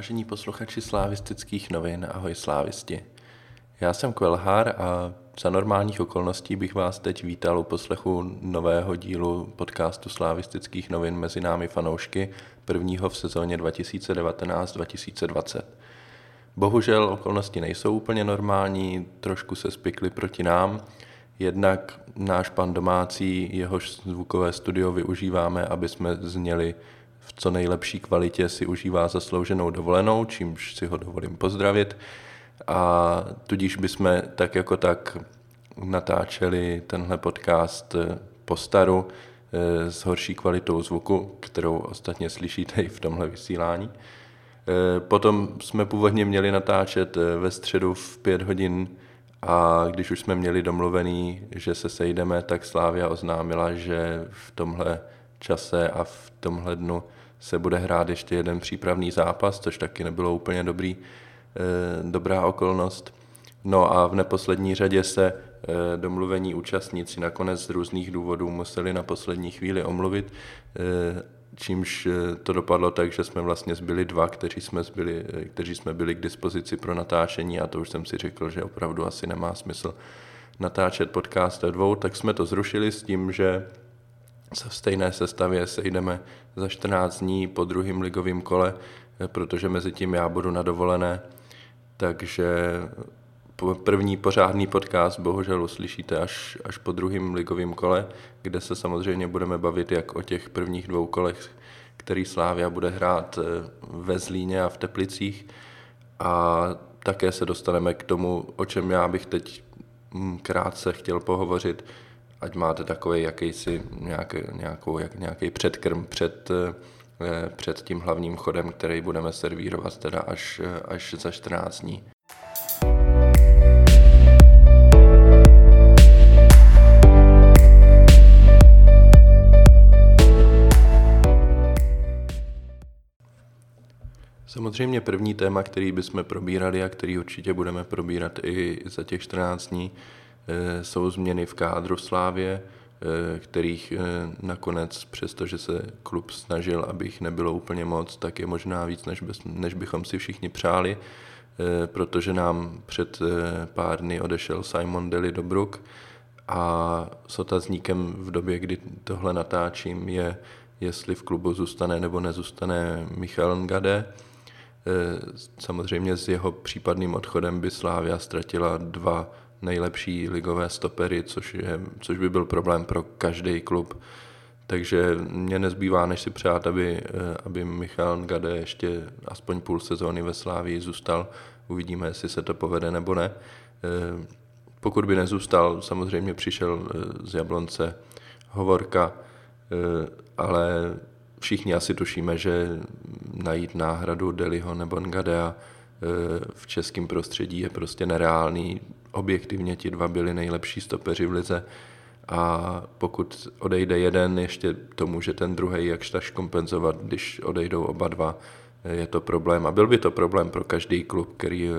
Vážení posluchači slávistických novin, ahoj slávisti. Já jsem Kvelhár a za normálních okolností bych vás teď vítal u poslechu nového dílu podcastu slávistických novin mezi námi fanoušky, prvního v sezóně 2019-2020. Bohužel okolnosti nejsou úplně normální, trošku se spikly proti nám, jednak náš pan domácí, jehož zvukové studio využíváme, aby jsme zněli v co nejlepší kvalitě si užívá zaslouženou dovolenou, čímž si ho dovolím pozdravit. A tudíž bychom tak jako tak natáčeli tenhle podcast eh, po staru eh, s horší kvalitou zvuku, kterou ostatně slyšíte i v tomhle vysílání. Eh, potom jsme původně měli natáčet ve středu v pět hodin a když už jsme měli domluvený, že se sejdeme, tak Slávia oznámila, že v tomhle čase a v tomhle dnu se bude hrát ještě jeden přípravný zápas, což taky nebylo úplně dobrý, eh, dobrá okolnost. No a v neposlední řadě se eh, domluvení účastníci nakonec z různých důvodů museli na poslední chvíli omluvit, eh, čímž to dopadlo tak, že jsme vlastně zbyli dva, kteří jsme, zbyli, kteří jsme byli k dispozici pro natáčení a to už jsem si řekl, že opravdu asi nemá smysl natáčet podcast dvou, tak jsme to zrušili s tím, že se v stejné sestavě sejdeme za 14 dní po druhém ligovém kole, protože mezi tím já budu na dovolené, takže první pořádný podcast bohužel uslyšíte až, až po druhém ligovém kole, kde se samozřejmě budeme bavit jak o těch prvních dvou kolech, který Slávia bude hrát eh, ve Zlíně a v Teplicích. A také se dostaneme k tomu, o čem já bych teď hm, krátce chtěl pohovořit, ať máte takový jakýsi nějaký, nějakou, jak, nějaký předkrm před, eh, před tím hlavním chodem, který budeme servírovat teda až, až za 14 dní. Samozřejmě první téma, který bychom probírali a který určitě budeme probírat i za těch 14 dní, Eh, jsou změny v kádru Slávě, eh, kterých eh, nakonec, přestože se klub snažil, aby jich nebylo úplně moc, tak je možná víc, než, než bychom si všichni přáli, protože nám před pár dny odešel Simon Deli do Brook a s otazníkem v době, kdy tohle natáčím, je, jestli v klubu zůstane nebo nezůstane Michal Ngade. Samozřejmě s jeho případným odchodem by Slávia ztratila dva nejlepší ligové stopery, což, je, což by byl problém pro každý klub. Takže mě nezbývá, než si přát, aby, eh, aby Michal Gade ještě aspoň půl sezóny ve Slávii zůstal. Uvidíme, jestli se to povede nebo ne. Eh, pokud by nezůstal, samozřejmě přišel eh, z Jablonce Hovorka, ale všichni asi tušíme, že najít náhradu Deliho nebo Ngadea v českém prostředí je prostě nereálný objektivně ti dva byli nejlepší stopeři v lize a pokud odejde jeden, ještě to může ten druhý jakž taž kompenzovat, když odejdou oba dva, je to problém. A byl by to problém pro každý klub, který,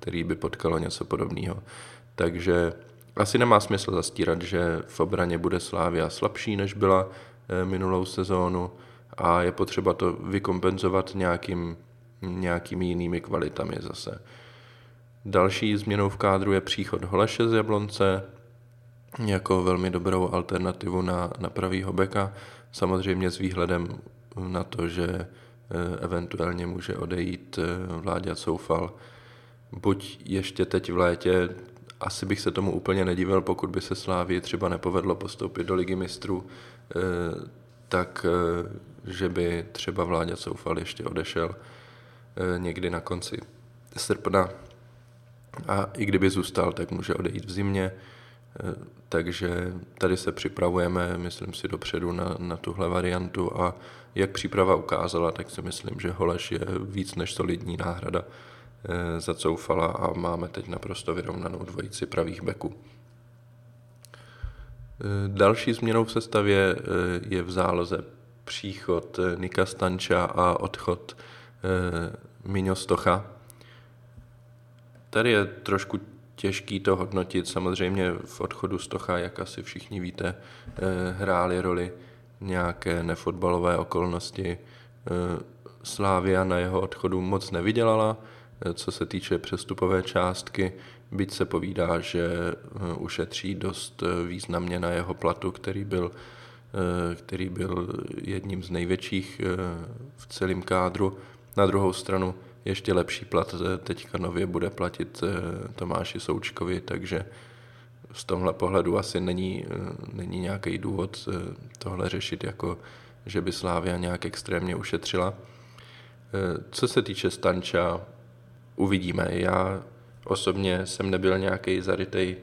který by potkalo něco podobného. Takže asi nemá smysl zastírat, že v obraně bude Slávia slabší, než byla eh, minulou sezónu a je potřeba to vykompenzovat nějakým, nějakými jinými kvalitami zase. Další změnou v kádru je příchod Holeše z Jablonce jako velmi dobrou alternativu na, na pravýho beka, samozřejmě s výhledem na to, že eh, eventuálně může odejít eh, Vláďa Soufal. Buď ještě teď v létě, asi bych se tomu úplně nedivil, pokud by se Slávii třeba nepovedlo postoupit do ligy mistrů, eh, tak že by třeba Vláďa Soufal ještě odešel někdy na konci srpna. A i kdyby zůstal, tak může odejít v zimě, e, takže tady se připravujeme, myslím si, dopředu na, na tuhle variantu. A jak příprava ukázala, tak si myslím, že Holeš je víc než solidní náhrada e, za Coufala a máme teď naprosto vyrovnanou dvojici pravých beků. Další změnou v sestavě je v záloze příchod Nika Stanča a odchod Miňo Stocha, Tady je trošku těžký to hodnotit. Samozřejmě v odchodu Stocha, jak asi všichni víte, eh, hrály roli nějaké nefotbalové okolnosti. Eh, Slávia na jeho odchodu moc nevydělala, co se týče přestupové částky, byť se povídá, že ušetří dost významně na jeho platu, který byl, který byl jedním z největších v celém kádru. Na druhou stranu ještě lepší plat teďka nově bude platit Tomáši Součkovi, takže z tomhle pohledu asi není, není nějaký důvod tohle řešit jako, že by Slávia nějak extrémně ušetřila. Co se týče Stanča, uvidíme. Já osobně jsem nebyl nějaký zarytej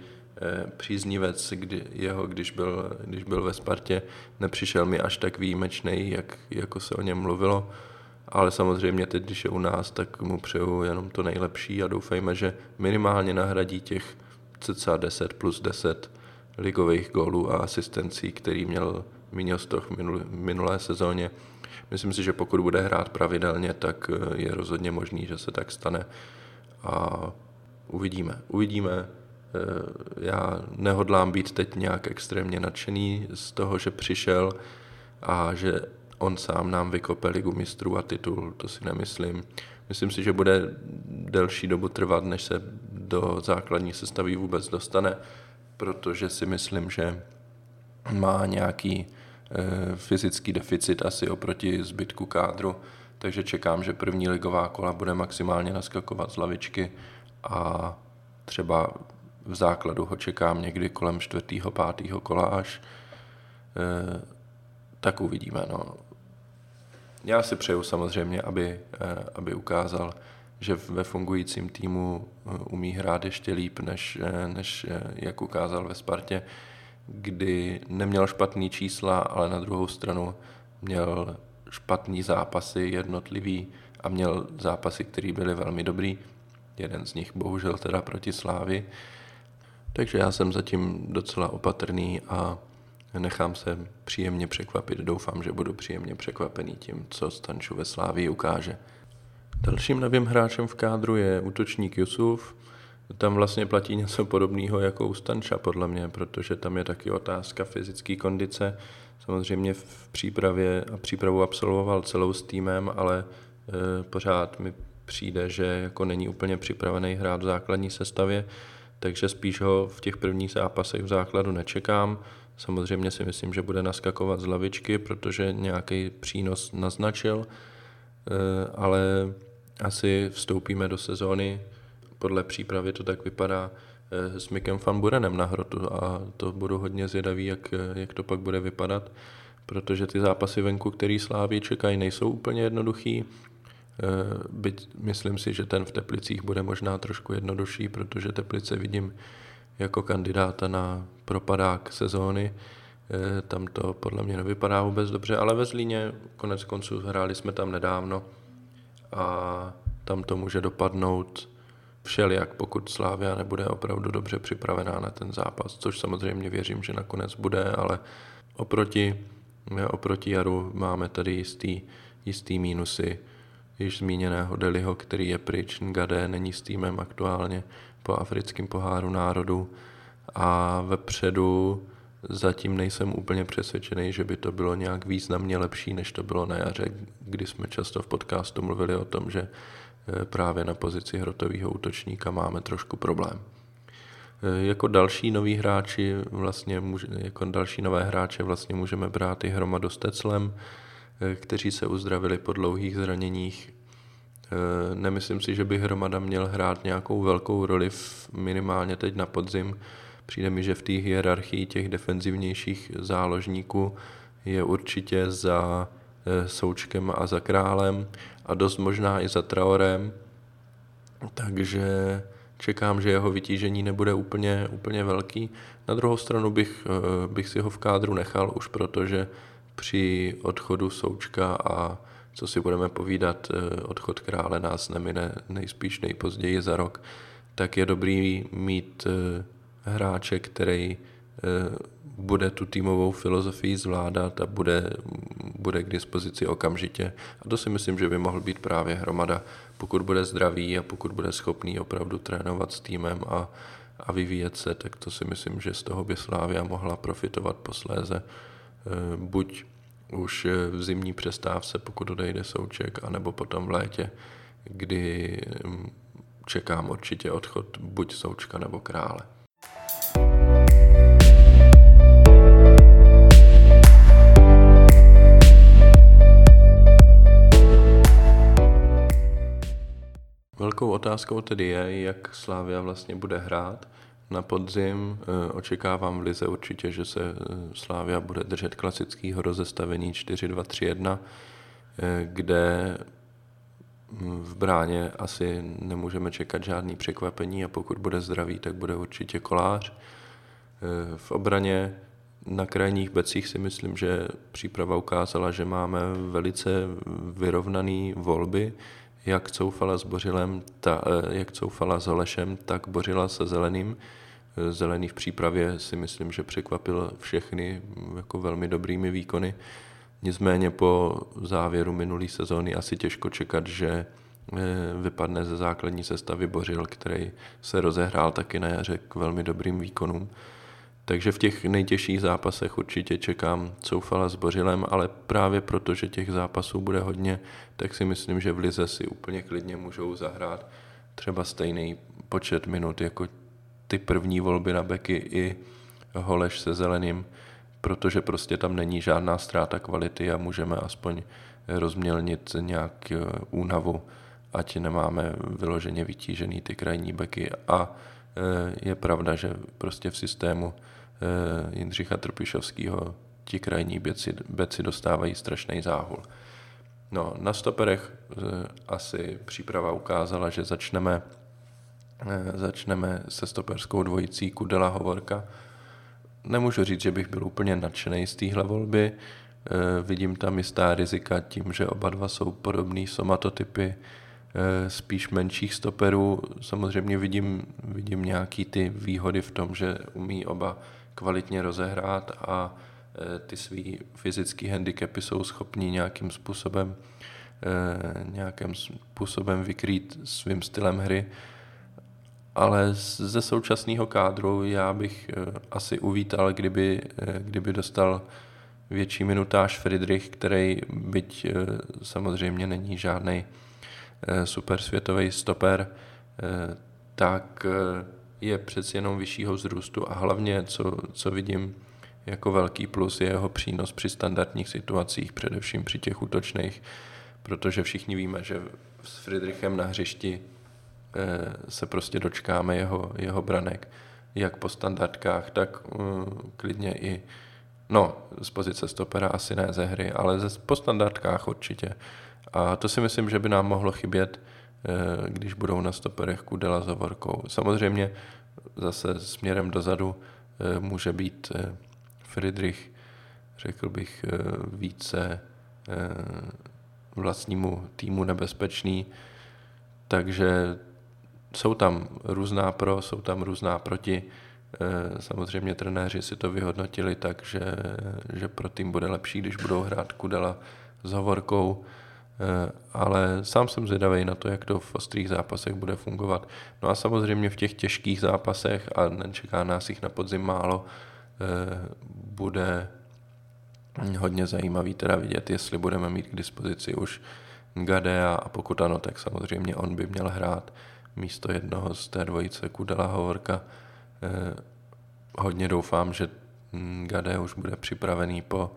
příznivec kdy, jeho, když byl, když byl ve Spartě. Nepřišel mi až tak výjimečný, jak, jako se o něm mluvilo ale samozřejmě teď, když je u nás, tak mu přeju jenom to nejlepší a doufejme, že minimálně nahradí těch cca 10 plus 10 ligových gólů a asistencí, který měl Miňostoch v minulé sezóně. Myslím si, že pokud bude hrát pravidelně, tak eh, je rozhodně možný, že se tak stane a uvidíme. Uvidíme. Eh, já nehodlám být teď nějak extrémně nadšený z toho, že přišel a že on sám nám vykope ligu mistrů a titul, to si nemyslím. Myslím si, že bude delší dobu trvat, než se do základní sestavy vůbec dostane, protože si myslím, že má nějaký e, fyzický deficit asi oproti zbytku kádru, takže čekám, že první ligová kola bude maximálně naskakovat z lavičky a třeba v základu ho čekám někdy kolem čtvrtého, pátého kola až. E, tak uvidíme. No. Já si přeju samozřejmě, aby, eh, aby ukázal, že ve fungujícím týmu eh, umí hrát ještě líp, než, eh, než jak ukázal ve Spartě, kdy neměl špatný čísla, ale na druhou stranu měl špatný zápasy jednotlivý a měl zápasy, které byly velmi dobrý. Jeden z nich bohužel teda proti Slávy. Takže já jsem zatím docela opatrný a nechám se příjemně překvapit. Doufám, že budu příjemně překvapený tím, co Stanču ve Slávii ukáže. Dalším novým hráčem v kádru je útočník Jusuf. Tam vlastně platí něco podobného jako u Stanča, podle mě, protože tam je taky otázka fyzické kondice. Samozřejmě v přípravě a přípravu absolvoval celou s týmem, ale e, pořád mi přijde, že jako není úplně připravený hrát v základní sestavě, takže spíš ho v těch prvních zápasech v základu nečekám. Samozřejmě si myslím, že bude naskakovat z lavičky, protože nějaký přínos naznačil, eh, ale asi vstoupíme do sezóny, podle přípravy to tak vypadá, eh, s Mikem van Burenem na hrotu a to budu hodně zvědavý, jak, jak to pak bude vypadat, protože ty zápasy venku, který Slávy čekají, nejsou úplně jednoduchý. Eh, byť myslím si, že ten v Teplicích bude možná trošku jednodušší, protože Teplice vidím jako kandidáta na propadák sezóny. Eh, tam to podle mě nevypadá vůbec dobře, ale ve Zlíně konec konců hráli jsme tam nedávno a tam to může dopadnout všelijak, pokud Slávia nebude opravdu dobře připravená na ten zápas, což samozřejmě věřím, že nakonec bude, ale oproti, oproti Jaru máme tady jistý, jistý mínusy již zmíněného Deliho, který je pryč, Ngade není s týmem aktuálně, po africkém poháru národů. A vepředu zatím nejsem úplně přesvědčený, že by to bylo nějak významně lepší, než to bylo na jaře, kdy jsme často v podcastu mluvili o tom, že eh, právě na pozici hrotového útočníka máme trošku problém. Eh, jako další noví hráči, vlastně, jako další nové hráče vlastně můžeme brát i Hromadu s Teclem, kteří se uzdravili po dlouhých zraněních Eh, nemyslím si, že by Hromada měl hrát nějakou velkou roli v, minimálně teď na podzim. Přijde mi, že v té hierarchii těch defenzivnějších záložníků je určitě za eh, Součkem a za Králem a dost možná i za Traorem. Takže čekám, že jeho vytížení nebude úplně, úplně velký. Na druhou stranu bych, eh, bych si ho v kádru nechal už protože při odchodu Součka a co si budeme povídat, eh, odchod krále nás nemine nejspíš nejpozději za rok, tak je dobrý mít eh, hráče, který eh, bude tu týmovou filozofii zvládat a bude, bude k dispozici okamžitě. A to si myslím, že by mohl být právě hromada, pokud bude zdravý a pokud bude schopný opravdu trénovat s týmem a, a vyvíjet se, tak to si myslím, že z toho by Slávia mohla profitovat posléze. Buď už v zimní přestávce, pokud odejde Souček, anebo potom v létě, kdy mm, čekám určitě odchod buď Součka nebo Krále. Velkou otázkou tedy je, jak Slávia vlastně bude hrát. Na podzim eh, očekávám v Lize určitě, že se eh, Slávia bude držet klasického rozestavení 4-2-3-1, eh, kde hm, v bráně asi nemůžeme čekat žádný překvapení a pokud bude zdravý, tak bude určitě kolář. V obraně na krajních becích si myslím, že příprava ukázala, že máme velice vyrovnané volby, jak coufala s Bořilem, ta, jak coufala s Holešem, tak Bořila se Zeleným. Zelený v přípravě si myslím, že překvapil všechny jako velmi dobrými výkony. Nicméně po závěru minulé sezóny asi těžko čekat, že eh, vypadne ze základní sestavy Bořil, který se rozehrál taky na jaře k velmi dobrým výkonům. Takže v těch nejtěžších zápasech určitě čekám Coufala s Bořilem, ale právě proto, že těch zápasů bude hodně, tak si myslím, že v Lize si úplně klidně můžou zahrát třeba stejný počet minut jako ty první volby na beky i Holeš se zeleným, protože prostě tam není žádná ztráta kvality a můžeme aspoň rozmělnit nějak eh, únavu, ať nemáme vyloženě vytížený ty krajní beky a eh, je pravda, že prostě v systému Eh, Jindřicha Trpišovského ti krajní beci, beci dostávají strašný záhul. No, na stoperech asi příprava ukázala, že začneme, začneme se stoperskou dvojicí Kudela Hovorka. Nemůžu říct, že bych byl úplně nadšený z téhle volby. Vidím tam jistá rizika tím, že oba dva jsou podobný somatotypy, spíš menších stoperů. Samozřejmě vidím, vidím nějaký ty výhody v tom, že umí oba kvalitně rozehrát a ty svý fyzické handicapy jsou schopni nějakým způsobem nějakým způsobem vykrýt svým stylem hry. Ale ze současného kádru já bych e, asi uvítal, kdyby, kdyby dostal větší minutáž Friedrich, který byť samozřejmě není žádný super světový stoper, tak je přeci jenom vyššího vzrůstu a hlavně, co, co vidím jako velký plus, je jeho přínos při standardních situacích, především při těch útočných, protože všichni víme, že s Friedrichem na hřišti eh, se prostě dočkáme jeho, jeho branek, jak po standardkách, tak uh, klidně i No, z pozice stopera asi ne ze hry, ale ze, po standardkách určitě. A to si myslím, že by nám mohlo chybět Eh, když budou na stoperech Kudela za Vorkou. Samozřejmě zase směrem dozadu eh, může být eh, Friedrich, řekl bych, více vlastnímu týmu nebezpečný, takže jsou tam různá pro, jsou tam různá proti. Samozřejmě trenéři si to vyhodnotili tak, že, že pro tým bude lepší, když budou hrát Kudela s Hovorkou, Eh, ale sám jsem zvědavý na to, jak to v ostrých zápasech bude fungovat. No a samozřejmě v těch těžkých zápasech, a nečeká nás jich na podzim málo, eh, bude hodně zajímavý teda vidět, jestli budeme mít k dispozici už Gadea a pokud ano, tak samozřejmě on by měl hrát místo jednoho z té dvojice Kudela Hovorka. Eh, hodně doufám, že Gade už bude připravený po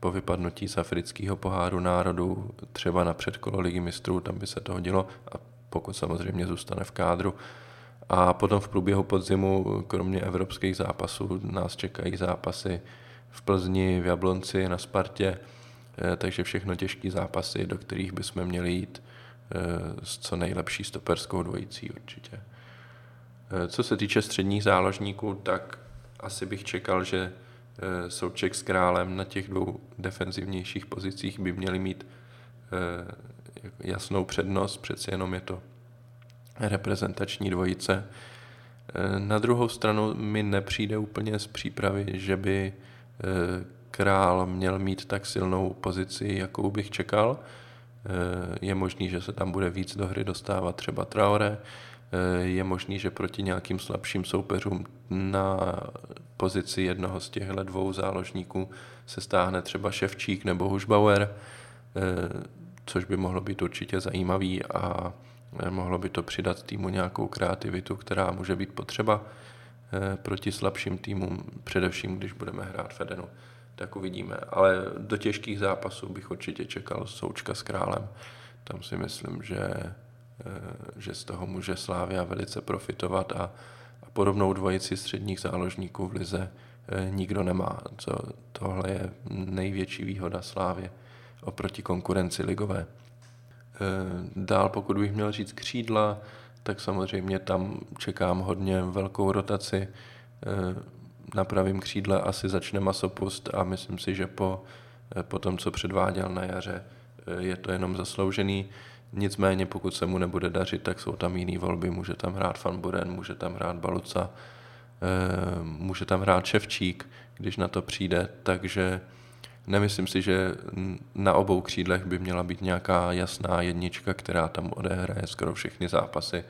po vypadnutí z afrického poháru národů třeba na předkolo ligy mistrů, tam by se to hodilo, a pokud samozřejmě zůstane v kádru. A potom v průběhu podzimu, kromě evropských zápasů, nás čekají zápasy v Plzni, v Jablonci, na Spartě, eh, takže všechno těžké zápasy, do kterých bychom měli jít s co nejlepší stoperskou dvojicí určitě. Eh, co se týče středních záložníků, tak asi bych čekal, že Eh, Souček s Králem na těch dvou defenzivnějších pozicích by měli mít eh, jasnou přednost, přeci jenom je to reprezentační dvojice. Eh, na druhou stranu mi nepřijde úplně z přípravy, že by Král měl mít tak silnou pozici, jakou bych čekal. Je možný, že se tam bude víc do hry dostávat třeba Traore, je možný, že proti nějakým slabším soupeřům na pozici jednoho z těchto dvou záložníků se stáhne třeba Ševčík nebo Hušbauer, což by mohlo být určitě zajímavý a mohlo by to přidat týmu nějakou kreativitu, která může být potřeba proti slabším týmům, především když budeme hrát Fedenu tak uvidíme. Ale do těžkých zápasů bych určitě čekal součka s králem. Tam si myslím, že, eh, že z toho může Slávia velice profitovat a, a podobnou dvojici středních záložníků v Lize eh, nikdo nemá. Co, tohle je největší výhoda Slávě oproti konkurenci ligové. Eh, dál, pokud bych měl říct křídla, tak samozřejmě tam čekám hodně velkou rotaci na pravém křídle asi začne masopust a myslím si, že po, eh, po tom, co předváděl na jaře, eh, je to jenom zasloužený. Nicméně, pokud se mu nebude dařit, tak jsou tam jiné volby. Může tam hrát Van Buren, může tam hrát Baluca, eh, může tam hrát Ševčík, když na to přijde. Takže nemyslím si, že na obou křídlech by měla být nějaká jasná jednička, která tam odehraje skoro všechny zápasy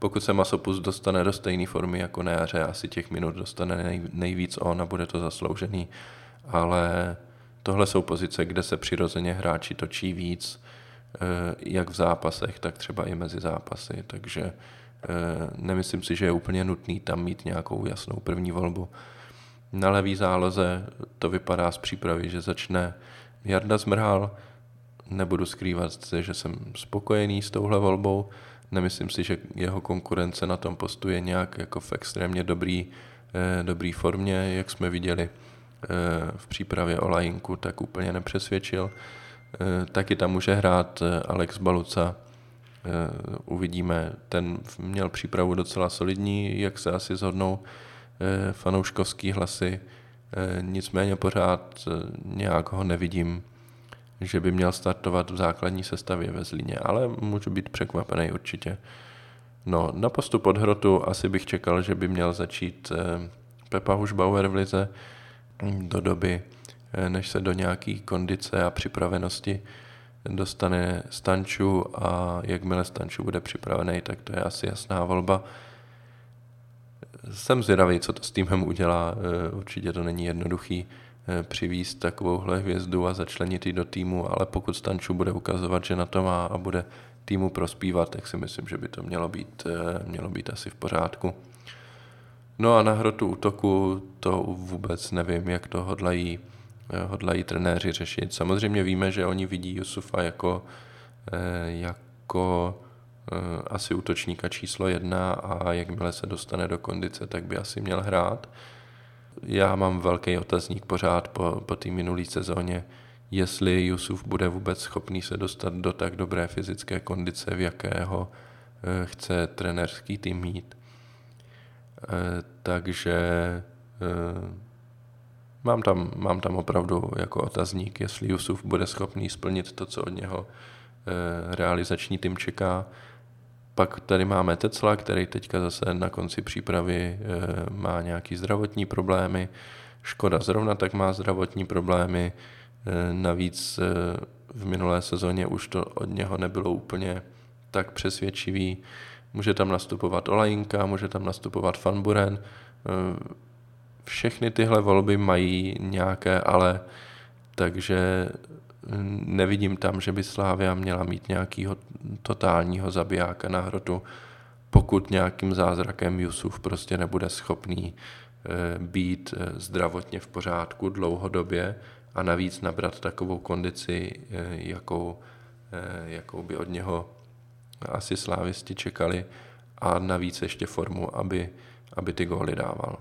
pokud se Masopus dostane do stejné formy jako na jaře, asi těch minut dostane nej, nejvíc on a bude to zasloužený, ale tohle jsou pozice, kde se přirozeně hráči točí víc, eh, jak v zápasech, tak třeba i mezi zápasy, takže eh, nemyslím si, že je úplně nutný tam mít nějakou jasnou první volbu. Na levý záloze to vypadá z přípravy, že začne Jarda Zmrhal, nebudu skrývat, že jsem spokojený s touhle volbou, Nemyslím si, že jeho konkurence na tom postu je nějak jako v extrémně dobrý, eh, dobrý formě, jak jsme viděli eh, v přípravě o Lajinku, tak úplně nepřesvědčil. Eh, taky tam může hrát Alex Baluca, uvidíme. Ten měl přípravu docela solidní, jak se asi zhodnou fanouškovský hlasy, nicméně pořád nějak ho nevidím že by měl startovat v základní sestavě ve Zlíně, ale můžu být překvapený určitě. No, na postu pod hrotu asi bych čekal, že by měl začít eh, Pepa Hušbauer v lize do doby, eh, než se do nějaký kondice a připravenosti dostane Stanču a jakmile Stanču bude připravený, tak to je asi jasná volba. Jsem zvědavý, co to s týmem udělá, eh, určitě to není jednoduchý. Eh, přivízt takovouhle hvězdu a začlenit ji do týmu, ale pokud Stanču bude ukazovat, že na to má a bude týmu prospívat, tak si myslím, že by to mělo být, eh, mělo být asi v pořádku. No a na hrotu útoku to vůbec nevím, jak to hodlají, eh, hodlají trenéři řešit. Samozřejmě víme, že oni vidí Jusufa jako, jako asi útočníka číslo jedna a jakmile se dostane do kondice, tak by asi měl hrát já mám velký otazník pořád po, po té minulé sezóně, jestli Jusuf bude vůbec schopný se dostat do tak dobré fyzické kondice, v jakého eh, chce trenerský tým mít. Eh, takže eh, mám tam, mám tam opravdu jako otazník, jestli Jusuf bude schopný splnit to, co od něho realizační tým čeká pak tady máme Tecla, který teďka zase na konci přípravy eh, má nějaký zdravotní problémy. Škoda zrovna tak má zdravotní problémy. Eh, navíc eh, v minulé sezóně už to od něho nebylo úplně tak přesvědčivý. Může tam nastupovat Olajinka, může tam nastupovat Fanburen. Všechny tyhle volby mají nějaké ale, takže nevidím tam, že by Slávia měla mít nějakého totálního zabijáka na hrotu, pokud nějakým zázrakem Jusuf prostě nebude schopný eh, být eh, zdravotně v pořádku dlouhodobě a navíc nabrat takovou kondici, eh, jakou, jakou by od něho asi slávisti čekali a navíc ještě formu, aby, aby ty góly dával.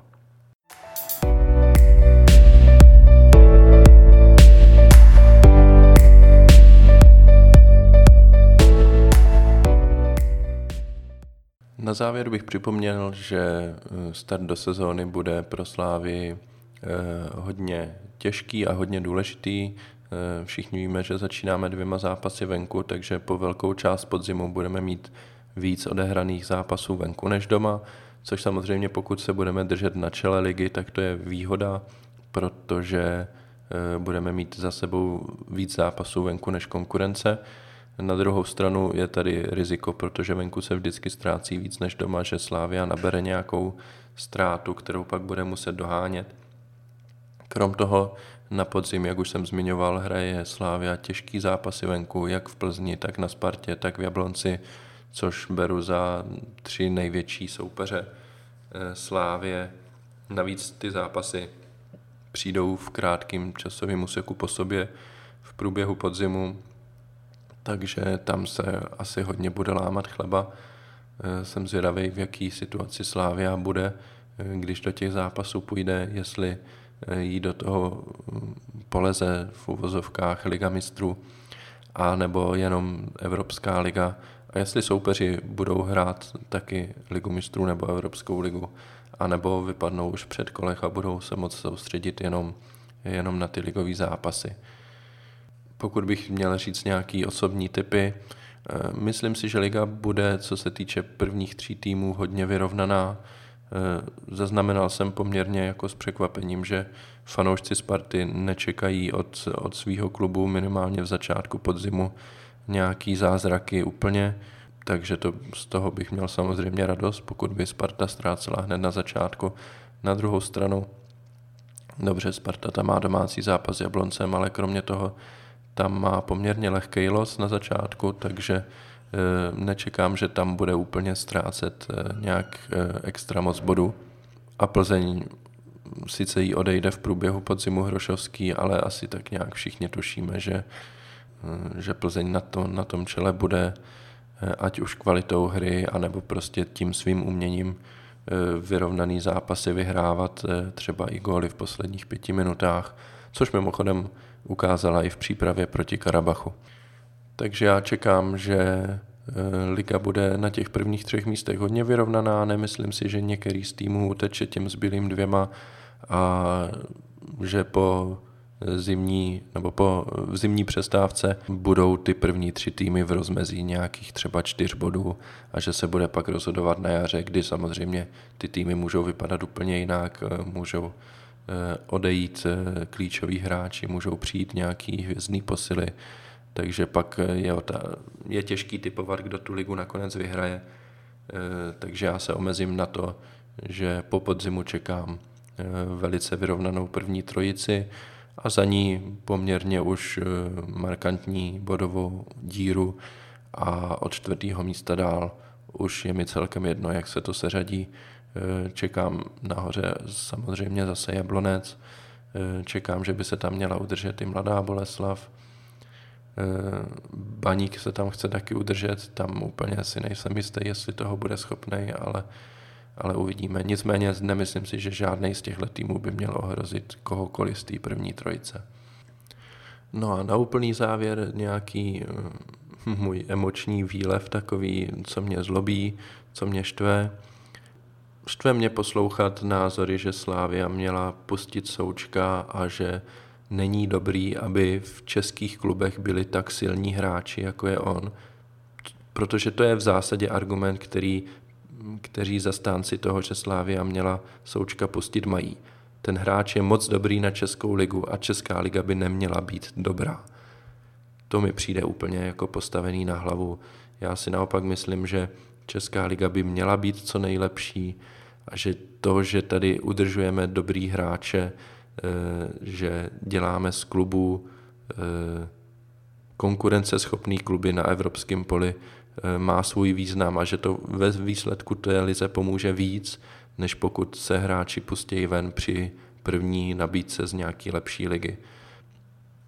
Na závěr bych připomněl, že eh, start do sezóny bude pro Slávy eh, hodně těžký a hodně důležitý. Eh, všichni víme, že začínáme dvěma zápasy venku, takže po velkou část podzimu budeme mít víc odehraných zápasů venku než doma, což samozřejmě pokud se budeme držet na čele ligy, tak to je výhoda, protože budeme mít za sebou víc zápasů venku než konkurence. Na druhou stranu je tady riziko, protože venku se vždycky ztrácí víc než doma, že Slávia nabere nějakou ztrátu, kterou pak bude muset dohánět. Krom toho na podzim, jak už jsem zmiňoval, hraje Slávia těžký zápasy venku, jak v Plzni, tak na Spartě, tak v Jablonci, což beru za tři největší soupeře eh, Slávě. Navíc ty zápasy přijdou v krátkém časovém úseku po sobě v průběhu podzimu, takže tam se asi hodně bude lámat chleba. Eh, jsem zvědavý, v jaký situaci Slávia bude, eh, když do těch zápasů půjde, jestli eh, jí do toho mm, poleze v uvozovkách Liga mistrů, a nebo jenom Evropská liga. A jestli soupeři budou hrát taky Ligu mistrů nebo Evropskou ligu, anebo vypadnou už před kolech a budou se moc soustředit jenom, jenom na ty ligové zápasy. Pokud bych měl říct nějaký osobní typy, eh, myslím si, že liga bude, co se týče prvních tří týmů, hodně vyrovnaná. Eh, zaznamenal jsem poměrně jako s překvapením, že fanoušci Sparty nečekají od, od svého klubu minimálně v začátku podzimu nějaký zázraky úplně takže to, z toho bych měl samozřejmě radost, pokud by Sparta ztrácela hned na začátku. Na druhou stranu, dobře, Sparta tam má domácí zápas s Jabloncem, ale kromě toho tam má poměrně lehký los na začátku, takže e, nečekám, že tam bude úplně ztrácet e, nějak e, extra moc bodů. A Plzeň sice jí odejde v průběhu podzimu Hrošovský, ale asi tak nějak všichni tušíme, že, že Plzeň na, to, na tom čele bude Eh, ať už kvalitou hry, anebo prostě tím svým uměním eh, vyrovnaný zápasy vyhrávat eh, třeba i góly v posledních pěti minutách, což mimochodem ukázala i v přípravě proti Karabachu. Takže já čekám, že liga bude na těch prvních třech místech hodně vyrovnaná, nemyslím si, že některý z týmů uteče těm zbylým dvěma a že po zimní, nebo po v zimní přestávce budou ty první tři týmy v rozmezí nějakých třeba čtyř bodů a že se bude pak rozhodovat na jaře, kdy samozřejmě ty týmy můžou vypadat úplně jinak, eh, můžou eh, odejít eh, klíčoví hráči, můžou přijít nějaký hvězdný posily, takže pak je, je těžký typovat, kdo tu ligu nakonec vyhraje. Takže já se omezím na to, že po podzimu čekám velice vyrovnanou první trojici, a za ní poměrně už eh, markantní bodovou díru a od čtvrtého místa dál už je mi celkem jedno, jak se to seřadí. Eh, čekám nahoře samozřejmě zase Jablonec, eh, čekám, že by se tam měla udržet i mladá Boleslav. Baník se tam chce taky udržet, tam úplně si nejsem jistý, jestli toho bude schopný, ale ale uvidíme. Nicméně nemyslím si, že žádný z těchto týmů by měl ohrozit kohokoliv z té první trojice. No a na úplný závěr nějaký eh, můj emoční výlev takový, co mě zlobí, co mě štve. Štve mě poslouchat názory, že Slávia měla pustit Součka a že není dobrý, aby v českých klubech byli tak silní hráči, jako je on, protože to je v zásadě argument, který kteří zastánci toho, že Slávia měla Součka pustit mají. Ten hráč je moc dobrý na Českou ligu a Česká liga by neměla být dobrá. To mi přijde úplně jako postavený na hlavu. Já si naopak myslím, že Česká liga by měla být co nejlepší a že to, že tady udržujeme dobrý hráče, eh, že děláme z klubu eh, konkurenceschopný kluby na evropském poli, Eh, má svůj význam a že to ve výsledku té lize pomůže víc, než pokud se hráči pustí ven při první nabídce z nějaký lepší ligy.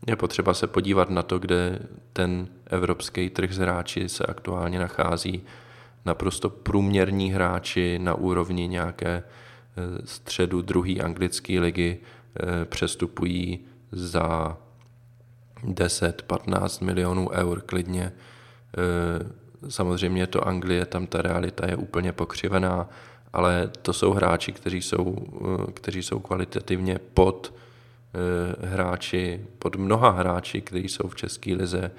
Je potřeba se podívat na to, kde ten evropský trh z hráči se aktuálně nachází. Naprosto průměrní hráči na úrovni nějaké eh, středu druhé anglické ligy eh, přestupují za 10-15 milionů eur klidně. Samozřejmě to Anglie, tam ta realita je úplně pokřivená, ale to jsou hráči, kteří jsou, kteří jsou kvalitativně pod hráči, pod mnoha hráči, kteří jsou v České lize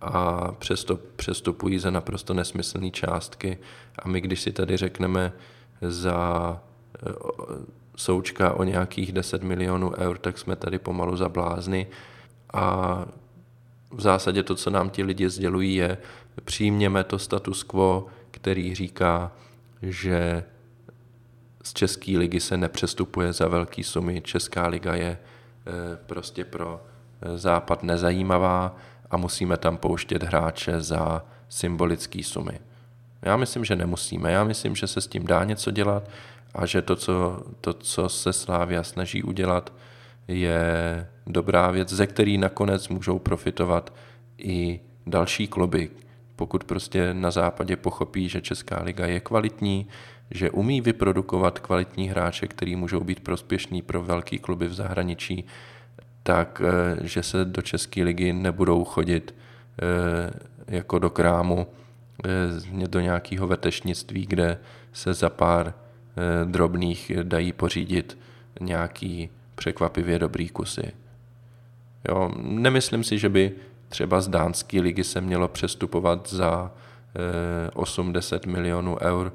a přesto přestupují za naprosto nesmyslné částky. A my, když si tady řekneme za eh, součka o nějakých 10 milionů eur, tak jsme tady pomalu za blázny. A v zásadě to, co nám ti lidi sdělují, je přijměme to status quo, který říká, že z České ligy se nepřestupuje za velký sumy. Česká liga je eh, prostě pro eh, západ nezajímavá a musíme tam pouštět hráče za symbolické sumy. Já myslím, že nemusíme. Já myslím, že se s tím dá něco dělat a že to, co, to, co se Slávia snaží udělat, je dobrá věc, ze který nakonec můžou profitovat i další kluby, pokud prostě na západě pochopí, že Česká liga je kvalitní, že umí vyprodukovat kvalitní hráče, který můžou být prospěšní pro velký kluby v zahraničí, tak eh, že se do České ligy nebudou chodit eh, jako do krámu eh, do nějakého vetešnictví, kde se za pár drobných dají pořídit nějaký překvapivě dobrý kusy. Jo, nemyslím si, že by třeba z dánské ligy se mělo přestupovat za 8-10 milionů eur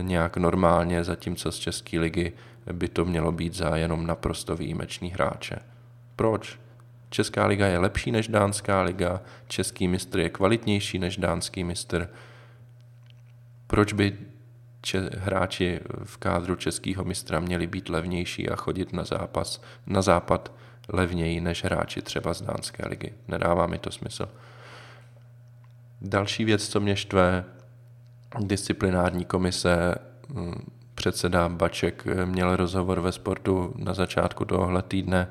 nějak normálně, zatímco z České ligy by to mělo být za jenom naprosto výjimečný hráče. Proč? Česká liga je lepší než dánská liga, český mistr je kvalitnější než dánský mistr. Proč by če- hráči v kádru českého mistra měli být levnější a chodit na, zápas, na západ levněji než hráči třeba z dánské ligy? Nedává mi to smysl. Další věc, co mě štve, disciplinární komise, hm, předseda Baček měl rozhovor ve sportu na začátku tohohle týdne,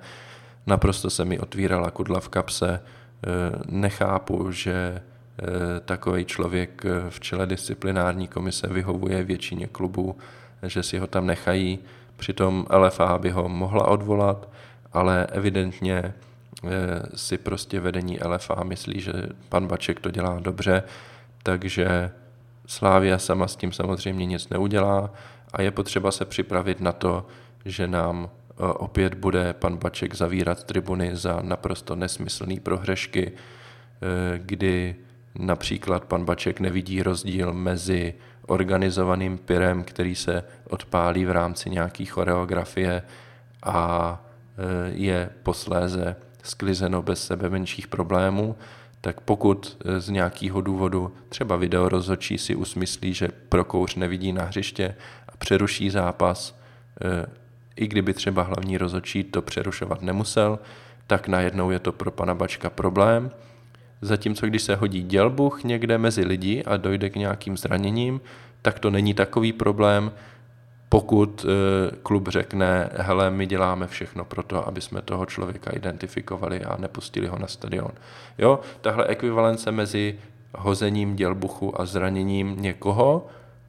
naprosto se mi otvírala kudla v kapse, eh, nechápu, že eh, takový člověk eh, v čele disciplinární komise vyhovuje většině klubů, že si ho tam nechají, přitom LFA by ho mohla odvolat, ale evidentně si prostě vedení LFA myslí, že pan Baček to dělá dobře, takže Slávia sama s tím samozřejmě nic neudělá a je potřeba se připravit na to, že nám e, opět bude pan Baček zavírat tribuny za naprosto nesmyslné prohřešky, e, kdy například pan Baček nevidí rozdíl mezi organizovaným pirem, který se odpálí v rámci nějaké choreografie a e, je posléze sklizeno bez sebe menších problémů, tak pokud eh, z nějakého důvodu třeba video rozhodčí si usmyslí, že prokouř nevidí na hřiště a přeruší zápas, eh, i kdyby třeba hlavní rozhodčí to přerušovat nemusel, tak najednou je to pro pana Bačka problém. Zatímco když se hodí dělbuch někde mezi lidi a dojde k nějakým zraněním, tak to není takový problém, pokud eh, klub řekne, hele, my děláme všechno pro to, aby jsme toho člověka identifikovali a nepustili ho na stadion. Jo, tahle ekvivalence mezi hozením dělbuchu a zraněním někoho,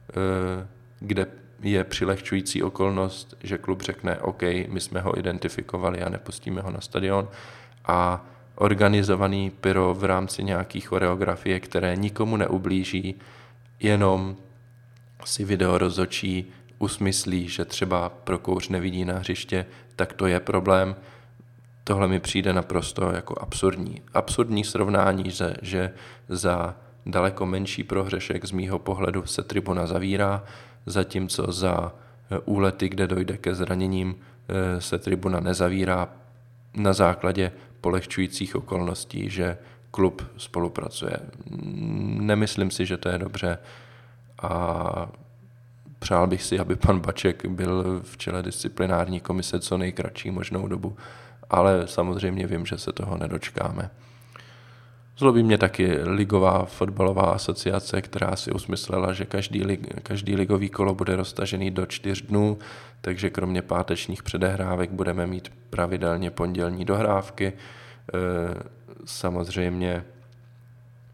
eh, kde je přilehčující okolnost, že klub řekne, OK, my jsme ho identifikovali a nepustíme ho na stadion a organizovaný pyro v rámci nějaký choreografie, které nikomu neublíží, jenom si video rozhočí usmyslí, že třeba pro kouř nevidí na hřiště, tak to je problém. Tohle mi přijde naprosto jako absurdní. Absurdní srovnání, že, že za daleko menší prohřešek z mýho pohledu se tribuna zavírá, zatímco za eh, úlety, kde dojde ke zraněním, eh, se tribuna nezavírá na základě polehčujících okolností, že klub spolupracuje. Nemyslím si, že to je dobře a přál bych si, aby pan Baček byl v čele disciplinární komise co nejkratší možnou dobu, ale samozřejmě vím, že se toho nedočkáme. Zlobí mě taky ligová fotbalová asociace, která si usmyslela, že každý, lig, každý ligový kolo bude roztažený do čtyř dnů, takže kromě pátečních předehrávek budeme mít pravidelně pondělní dohrávky. E, samozřejmě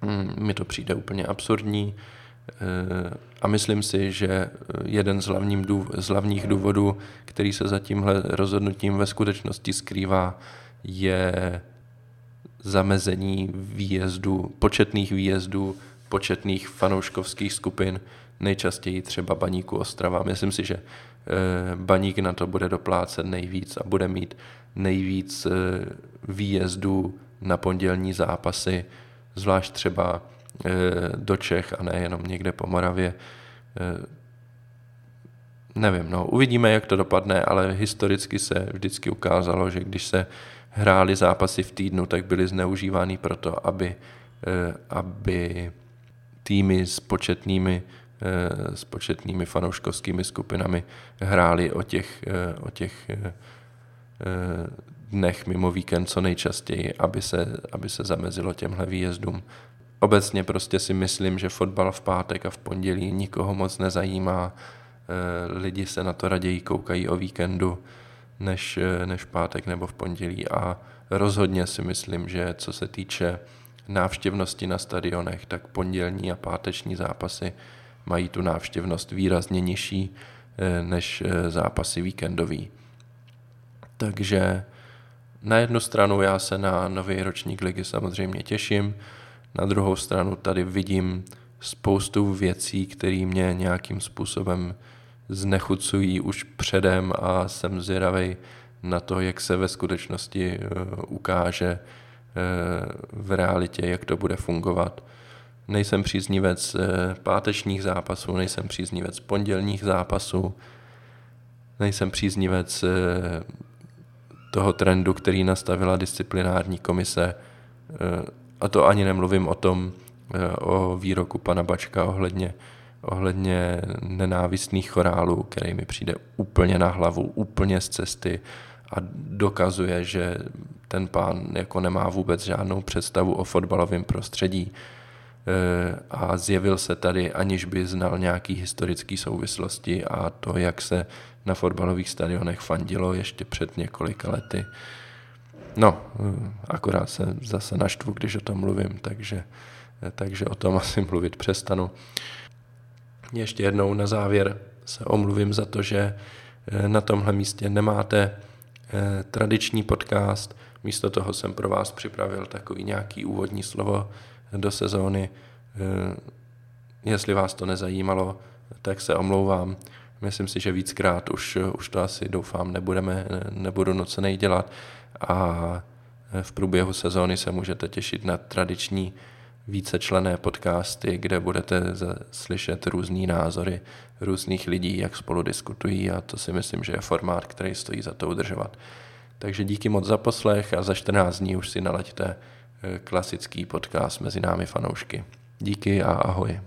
hm, mi to přijde úplně absurdní. E, a myslím si, že jeden z, hlavním z hlavních důvodů, který se za tímhle rozhodnutím ve skutečnosti skrývá, je zamezení výjezdů, početných výjezdů, početných fanouškovských skupin, nejčastěji třeba Baníku Ostrava. Myslím si, že eh, Baník na to bude doplácet nejvíc a bude mít nejvíc eh, výjezdů na pondělní zápasy, zvlášť třeba eh, do Čech a nejenom někde po Moravě. Nevím, no, uvidíme, jak to dopadne, ale historicky se vždycky ukázalo, že když se hráli zápasy v týdnu, tak byly zneužívány proto, aby, aby týmy s početnými, s početnými fanouškovskými skupinami hráli o těch, o těch dnech mimo víkend co nejčastěji, aby se, aby se zamezilo těmhle výjezdům. Obecně prostě si myslím, že fotbal v pátek a v pondělí nikoho moc nezajímá. Eh, lidi se na to raději koukají o víkendu než, eh, než pátek nebo v pondělí a rozhodně si myslím, že co se týče návštěvnosti na stadionech, tak pondělní a páteční zápasy mají tu návštěvnost výrazně nižší eh, než zápasy víkendový. Takže na jednu stranu já se na nový ročník ligy samozřejmě těším, na druhou stranu tady vidím spoustu věcí, které mě nějakým způsobem znechucují už předem a jsem zvědavý na to, jak se ve skutečnosti eh, ukáže eh, v realitě, jak to bude fungovat. Nejsem příznivec eh, pátečních zápasů, nejsem příznivec pondělních zápasů, nejsem příznivec toho trendu, který nastavila disciplinární komise. A to ani nemluvím o tom, o výroku pana Bačka ohledně, ohledně nenávistných chorálů, který mi přijde úplně na hlavu, úplně z cesty a dokazuje, že ten pán jako nemá vůbec žádnou představu o fotbalovém prostředí eh, a zjevil se tady, aniž by znal nějaký historický souvislosti a to, jak se na fotbalových stadionech fandilo ještě před několika lety. No, akorát se zase naštvu, když o tom mluvím, takže, takže o tom asi mluvit přestanu. Ještě jednou na závěr se omluvím za to, že eh, na tomhle místě nemáte eh, tradiční podcast. Místo toho jsem pro vás připravil takový nějaký úvodní slovo do sezóny. Eh, jestli vás to nezajímalo, tak se omlouvám. Myslím si, že víckrát už, už to asi doufám nebudeme, nebudu nucený dělat a v průběhu sezóny se můžete těšit na tradiční vícečlené podcasty, kde budete slyšet různý názory různých lidí, jak spolu diskutují a to si myslím, že je formát, který stojí za to udržovat. Takže díky moc za poslech a za 14 dní už si nalaďte eh, klasický podcast mezi námi fanoušky. Díky a ahoj.